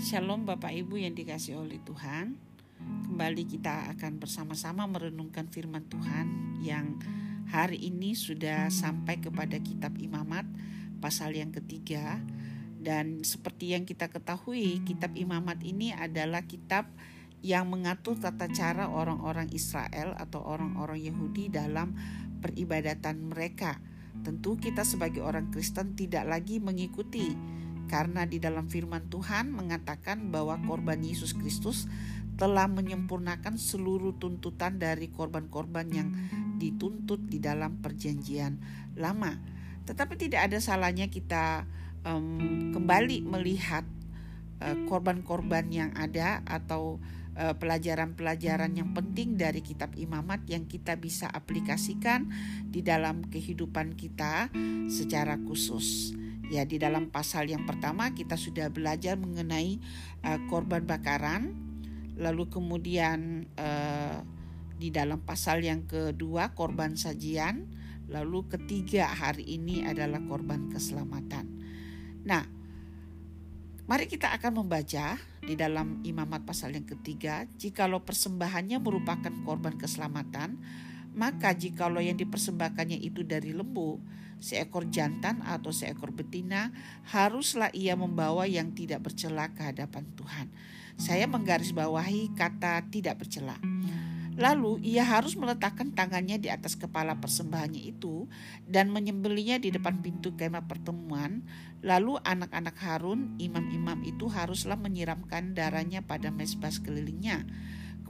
Shalom Bapak Ibu yang dikasih oleh Tuhan. Kembali kita akan bersama-sama merenungkan firman Tuhan yang hari ini sudah sampai kepada kitab Imamat pasal yang ketiga dan seperti yang kita ketahui kitab Imamat ini adalah kitab yang mengatur tata cara orang-orang Israel atau orang-orang Yahudi dalam peribadatan mereka. Tentu kita sebagai orang Kristen tidak lagi mengikuti karena di dalam firman Tuhan mengatakan bahwa korban Yesus Kristus telah menyempurnakan seluruh tuntutan dari korban-korban yang dituntut di dalam perjanjian lama. Tetapi tidak ada salahnya kita um, kembali melihat uh, korban-korban yang ada atau uh, pelajaran-pelajaran yang penting dari kitab imamat yang kita bisa aplikasikan di dalam kehidupan kita secara khusus. Ya, di dalam pasal yang pertama kita sudah belajar mengenai uh, korban bakaran, lalu kemudian uh, di dalam pasal yang kedua korban sajian, lalu ketiga hari ini adalah korban keselamatan. Nah, mari kita akan membaca di dalam Imamat pasal yang ketiga, jikalau persembahannya merupakan korban keselamatan, maka jikalau yang dipersembahkannya itu dari lembu, seekor jantan atau seekor betina, haruslah ia membawa yang tidak bercela ke hadapan Tuhan. Saya menggarisbawahi kata tidak bercela. Lalu ia harus meletakkan tangannya di atas kepala persembahannya itu dan menyembelinya di depan pintu kemah pertemuan. Lalu anak-anak Harun, imam-imam itu haruslah menyiramkan darahnya pada mesbah sekelilingnya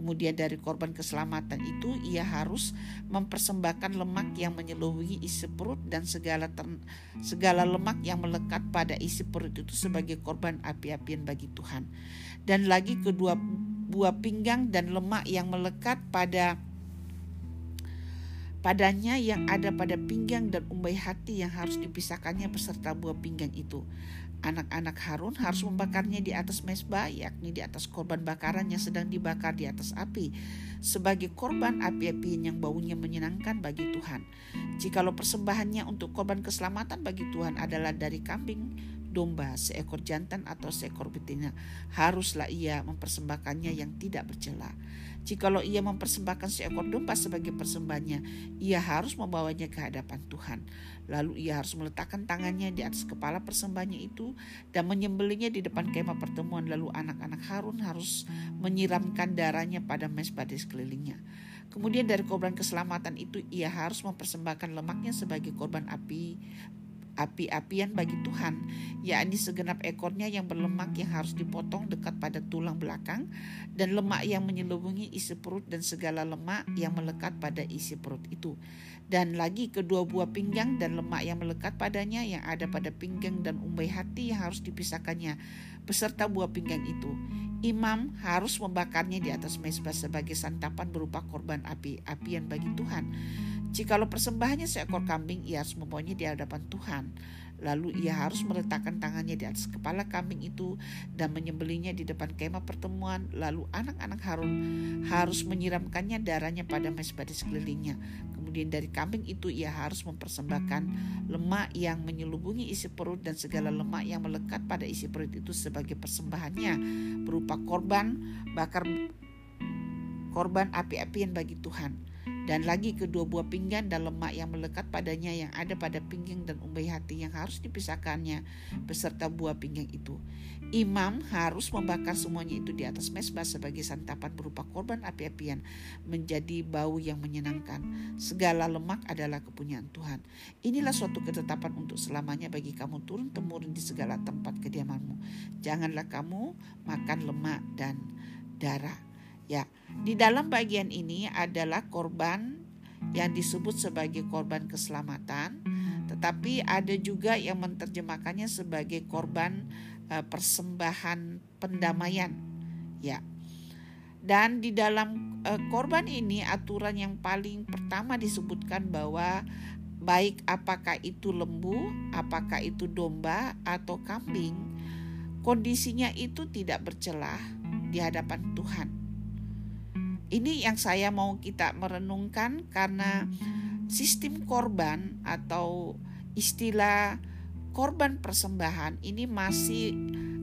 Kemudian dari korban keselamatan itu ia harus mempersembahkan lemak yang menyeluruhi isi perut dan segala ter, segala lemak yang melekat pada isi perut itu sebagai korban api-apian bagi Tuhan. Dan lagi kedua buah pinggang dan lemak yang melekat pada padanya yang ada pada pinggang dan umbai hati yang harus dipisahkannya beserta buah pinggang itu. Anak-anak Harun harus membakarnya di atas mesbah, yakni di atas korban bakaran yang sedang dibakar di atas api, sebagai korban api-apian yang baunya menyenangkan bagi Tuhan. Jikalau persembahannya untuk korban keselamatan bagi Tuhan adalah dari kambing, domba, seekor jantan atau seekor betina, haruslah ia mempersembahkannya yang tidak bercela. Jikalau ia mempersembahkan seekor domba sebagai persembahannya, ia harus membawanya ke hadapan Tuhan. Lalu ia harus meletakkan tangannya di atas kepala persembahannya itu dan menyembelinya di depan kemah pertemuan. Lalu anak-anak Harun harus menyiramkan darahnya pada mesbah di sekelilingnya. Kemudian dari korban keselamatan itu ia harus mempersembahkan lemaknya sebagai korban api api-apian bagi Tuhan, yakni segenap ekornya yang berlemak yang harus dipotong dekat pada tulang belakang dan lemak yang menyelubungi isi perut dan segala lemak yang melekat pada isi perut itu. Dan lagi kedua buah pinggang dan lemak yang melekat padanya yang ada pada pinggang dan umbai hati yang harus dipisahkannya beserta buah pinggang itu. Imam harus membakarnya di atas mezbah sebagai santapan berupa korban api-apian bagi Tuhan. Jikalau persembahannya seekor kambing, ia harus membawanya di hadapan Tuhan. Lalu ia harus meletakkan tangannya di atas kepala kambing itu dan menyembelinya di depan kemah pertemuan. Lalu anak-anak Harun harus menyiramkannya darahnya pada mesbah di sekelilingnya. Kemudian dari kambing itu ia harus mempersembahkan lemak yang menyelubungi isi perut dan segala lemak yang melekat pada isi perut itu sebagai persembahannya berupa korban bakar korban api-apian bagi Tuhan dan lagi kedua buah pinggang dan lemak yang melekat padanya yang ada pada pinggang dan umbai hati yang harus dipisahkannya beserta buah pinggang itu. Imam harus membakar semuanya itu di atas mesbah sebagai santapan berupa korban api-apian menjadi bau yang menyenangkan. Segala lemak adalah kepunyaan Tuhan. Inilah suatu ketetapan untuk selamanya bagi kamu turun temurun di segala tempat kediamanmu. Janganlah kamu makan lemak dan darah Ya, di dalam bagian ini adalah korban yang disebut sebagai korban keselamatan, tetapi ada juga yang menerjemahkannya sebagai korban uh, persembahan pendamaian. Ya. Dan di dalam uh, korban ini aturan yang paling pertama disebutkan bahwa baik apakah itu lembu, apakah itu domba atau kambing, kondisinya itu tidak bercelah di hadapan Tuhan ini yang saya mau kita merenungkan karena sistem korban atau istilah korban persembahan ini masih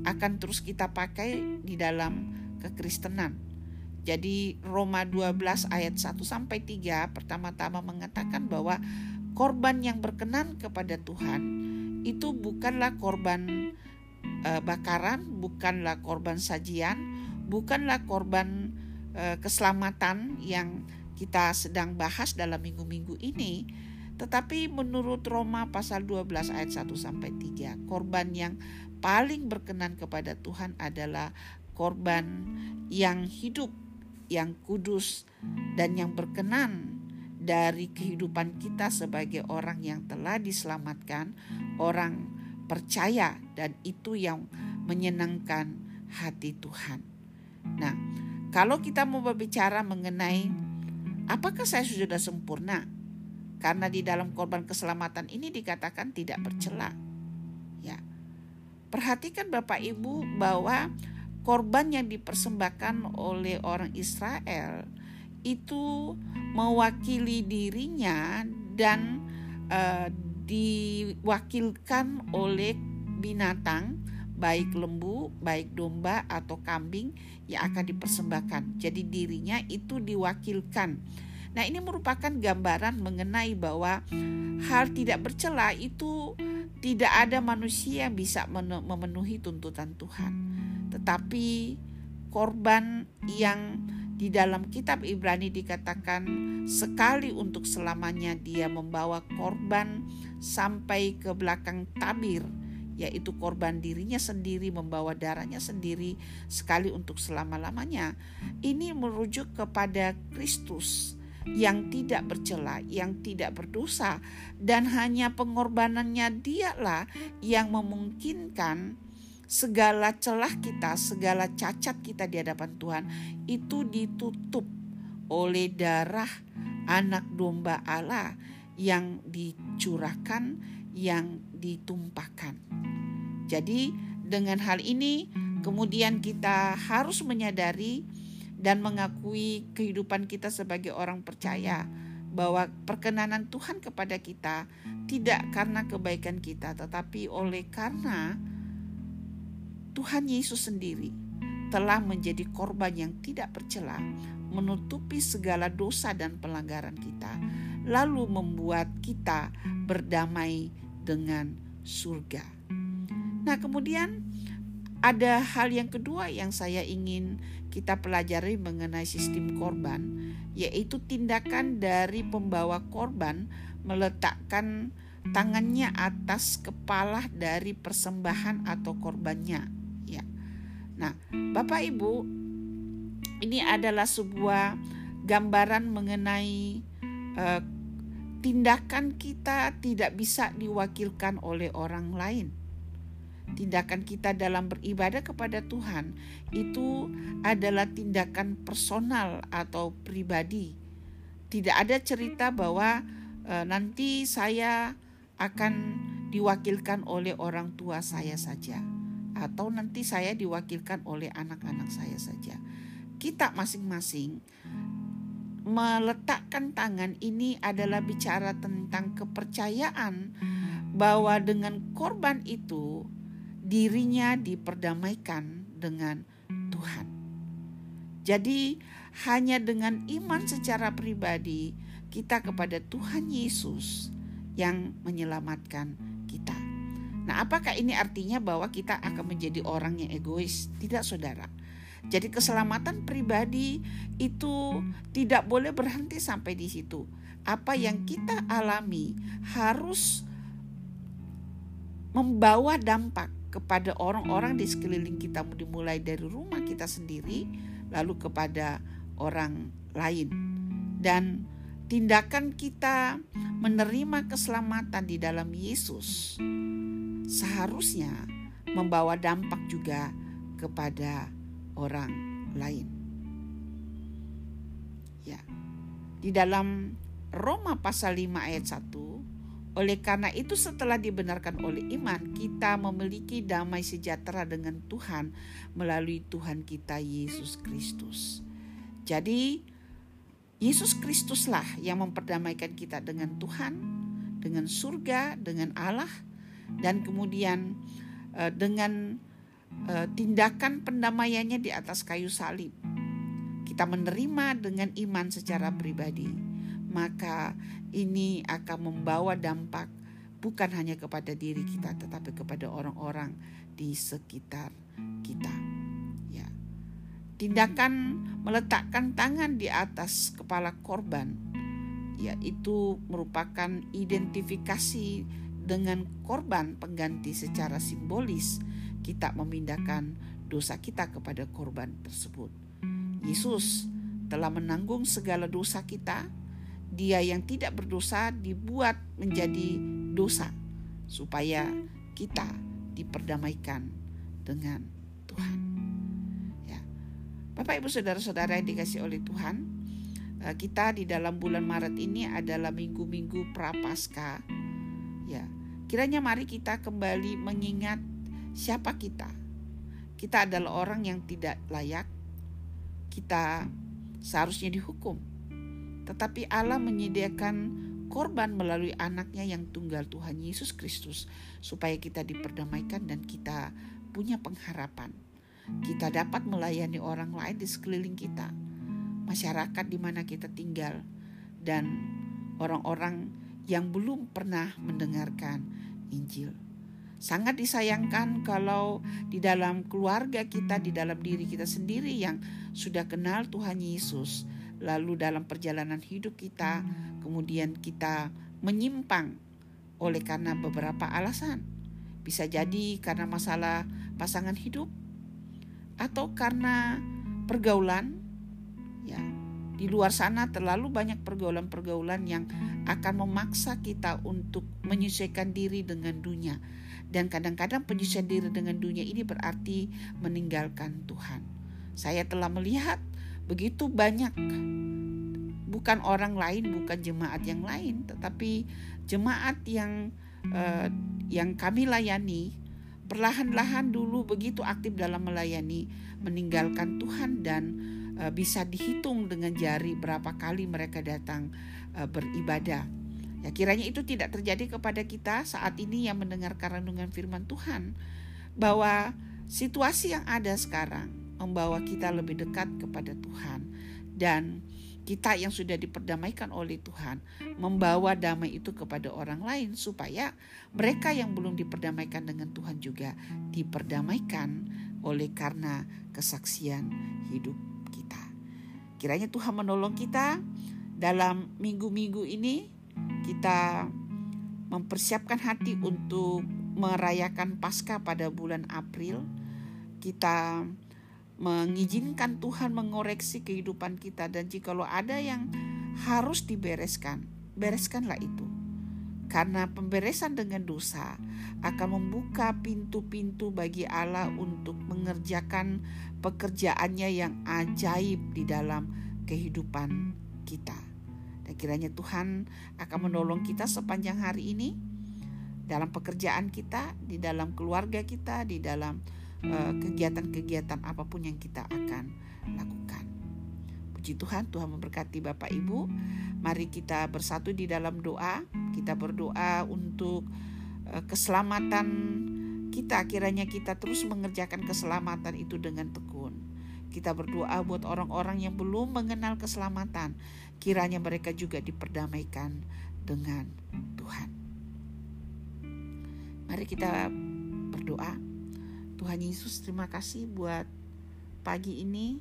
akan terus kita pakai di dalam kekristenan. Jadi Roma 12 ayat 1 sampai 3 pertama-tama mengatakan bahwa korban yang berkenan kepada Tuhan itu bukanlah korban e, bakaran, bukanlah korban sajian, bukanlah korban keselamatan yang kita sedang bahas dalam minggu-minggu ini, tetapi menurut Roma pasal 12 ayat 1 sampai 3, korban yang paling berkenan kepada Tuhan adalah korban yang hidup, yang kudus dan yang berkenan dari kehidupan kita sebagai orang yang telah diselamatkan, orang percaya dan itu yang menyenangkan hati Tuhan. Nah, kalau kita mau berbicara mengenai apakah saya sudah sempurna? Karena di dalam korban keselamatan ini dikatakan tidak bercela. Ya. Perhatikan Bapak Ibu bahwa korban yang dipersembahkan oleh orang Israel itu mewakili dirinya dan uh, diwakilkan oleh binatang baik lembu, baik domba atau kambing yang akan dipersembahkan. Jadi dirinya itu diwakilkan. Nah, ini merupakan gambaran mengenai bahwa hal tidak bercela itu tidak ada manusia yang bisa memenuhi tuntutan Tuhan. Tetapi korban yang di dalam kitab Ibrani dikatakan sekali untuk selamanya dia membawa korban sampai ke belakang tabir yaitu korban dirinya sendiri membawa darahnya sendiri sekali untuk selama-lamanya. Ini merujuk kepada Kristus yang tidak bercela, yang tidak berdosa, dan hanya pengorbanannya dialah yang memungkinkan segala celah kita, segala cacat kita di hadapan Tuhan itu ditutup oleh darah anak domba Allah yang dicurahkan, yang ditumpahkan. Jadi dengan hal ini kemudian kita harus menyadari dan mengakui kehidupan kita sebagai orang percaya bahwa perkenanan Tuhan kepada kita tidak karena kebaikan kita tetapi oleh karena Tuhan Yesus sendiri telah menjadi korban yang tidak bercela menutupi segala dosa dan pelanggaran kita lalu membuat kita berdamai dengan surga. Nah, kemudian ada hal yang kedua yang saya ingin kita pelajari mengenai sistem korban, yaitu tindakan dari pembawa korban meletakkan tangannya atas kepala dari persembahan atau korbannya. Ya. Nah, Bapak Ibu, ini adalah sebuah gambaran mengenai uh, tindakan kita tidak bisa diwakilkan oleh orang lain tindakan kita dalam beribadah kepada Tuhan itu adalah tindakan personal atau pribadi. Tidak ada cerita bahwa e, nanti saya akan diwakilkan oleh orang tua saya saja atau nanti saya diwakilkan oleh anak-anak saya saja. Kita masing-masing meletakkan tangan ini adalah bicara tentang kepercayaan bahwa dengan korban itu dirinya diperdamaikan dengan Tuhan. Jadi, hanya dengan iman secara pribadi kita kepada Tuhan Yesus yang menyelamatkan kita. Nah, apakah ini artinya bahwa kita akan menjadi orang yang egois? Tidak, saudara. Jadi, keselamatan pribadi itu tidak boleh berhenti sampai di situ. Apa yang kita alami harus membawa dampak kepada orang-orang di sekeliling kita dimulai dari rumah kita sendiri lalu kepada orang lain dan tindakan kita menerima keselamatan di dalam Yesus seharusnya membawa dampak juga kepada orang lain. Ya. Di dalam Roma pasal 5 ayat 1 oleh karena itu setelah dibenarkan oleh iman, kita memiliki damai sejahtera dengan Tuhan melalui Tuhan kita Yesus Kristus. Jadi Yesus Kristuslah yang memperdamaikan kita dengan Tuhan, dengan surga, dengan Allah dan kemudian uh, dengan uh, tindakan pendamaiannya di atas kayu salib kita menerima dengan iman secara pribadi maka ini akan membawa dampak bukan hanya kepada diri kita tetapi kepada orang-orang di sekitar kita. Ya. Tindakan meletakkan tangan di atas kepala korban yaitu merupakan identifikasi dengan korban pengganti secara simbolis kita memindahkan dosa kita kepada korban tersebut. Yesus telah menanggung segala dosa kita dia yang tidak berdosa dibuat menjadi dosa supaya kita diperdamaikan dengan Tuhan. Ya. Bapak Ibu Saudara-saudara yang dikasih oleh Tuhan, eh, kita di dalam bulan Maret ini adalah minggu-minggu prapaskah. Ya. Kiranya mari kita kembali mengingat siapa kita. Kita adalah orang yang tidak layak. Kita seharusnya dihukum tetapi Allah menyediakan korban melalui anaknya yang tunggal Tuhan Yesus Kristus supaya kita diperdamaikan dan kita punya pengharapan. Kita dapat melayani orang lain di sekeliling kita, masyarakat di mana kita tinggal, dan orang-orang yang belum pernah mendengarkan Injil. Sangat disayangkan kalau di dalam keluarga kita, di dalam diri kita sendiri yang sudah kenal Tuhan Yesus, lalu dalam perjalanan hidup kita kemudian kita menyimpang oleh karena beberapa alasan. Bisa jadi karena masalah pasangan hidup atau karena pergaulan ya. Di luar sana terlalu banyak pergaulan-pergaulan yang akan memaksa kita untuk menyesuaikan diri dengan dunia. Dan kadang-kadang penyesuaian diri dengan dunia ini berarti meninggalkan Tuhan. Saya telah melihat begitu banyak bukan orang lain, bukan jemaat yang lain, tetapi jemaat yang uh, yang kami layani perlahan-lahan dulu begitu aktif dalam melayani, meninggalkan Tuhan dan uh, bisa dihitung dengan jari berapa kali mereka datang uh, beribadah. Ya kiranya itu tidak terjadi kepada kita saat ini yang mendengarkan renungan firman Tuhan bahwa situasi yang ada sekarang membawa kita lebih dekat kepada Tuhan dan kita yang sudah diperdamaikan oleh Tuhan membawa damai itu kepada orang lain supaya mereka yang belum diperdamaikan dengan Tuhan juga diperdamaikan oleh karena kesaksian hidup kita. Kiranya Tuhan menolong kita dalam minggu-minggu ini kita mempersiapkan hati untuk merayakan Paskah pada bulan April. Kita mengizinkan Tuhan mengoreksi kehidupan kita dan jikalau ada yang harus dibereskan, bereskanlah itu. Karena pemberesan dengan dosa akan membuka pintu-pintu bagi Allah untuk mengerjakan pekerjaannya yang ajaib di dalam kehidupan kita. Dan kiranya Tuhan akan menolong kita sepanjang hari ini dalam pekerjaan kita, di dalam keluarga kita, di dalam kegiatan-kegiatan uh, apa pun yang kita akan lakukan. Puji Tuhan, Tuhan memberkati Bapak Ibu. Mari kita bersatu di dalam doa. Kita berdoa untuk uh, keselamatan kita. Kiranya kita terus mengerjakan keselamatan itu dengan tekun. Kita berdoa buat orang-orang yang belum mengenal keselamatan. Kiranya mereka juga diperdamaikan dengan Tuhan. Mari kita berdoa. Tuhan Yesus terima kasih buat pagi ini.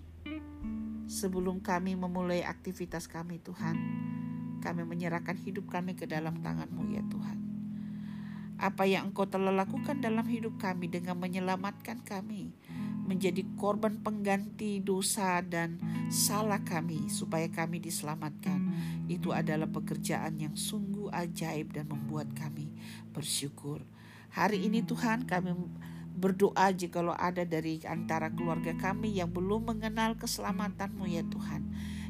Sebelum kami memulai aktivitas kami Tuhan kami menyerahkan hidup kami ke dalam tanganmu ya Tuhan. Apa yang engkau telah lakukan dalam hidup kami dengan menyelamatkan kami menjadi korban pengganti dosa dan salah kami supaya kami diselamatkan itu adalah pekerjaan yang sungguh ajaib dan membuat kami bersyukur. Hari ini Tuhan kami Berdoa jikalau ada dari antara keluarga kami yang belum mengenal keselamatanmu ya Tuhan.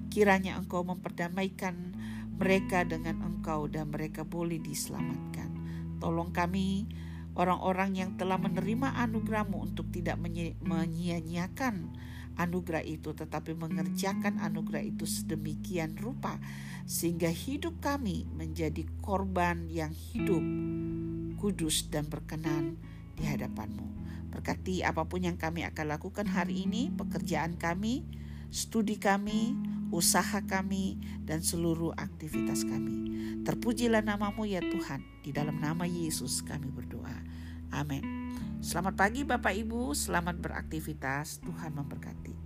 Kiranya Engkau memperdamaikan mereka dengan Engkau dan mereka boleh diselamatkan. Tolong kami orang-orang yang telah menerima anugerahmu untuk tidak menyia-nyiakan anugerah itu tetapi mengerjakan anugerah itu sedemikian rupa sehingga hidup kami menjadi korban yang hidup kudus dan berkenan di hadapanmu. Berkati apa pun yang kami akan lakukan hari ini, pekerjaan kami, studi kami, usaha kami, dan seluruh aktivitas kami. Terpujilah namamu ya Tuhan, di dalam nama Yesus kami berdoa. Amin. Selamat pagi Bapak Ibu, selamat beraktivitas, Tuhan memberkati.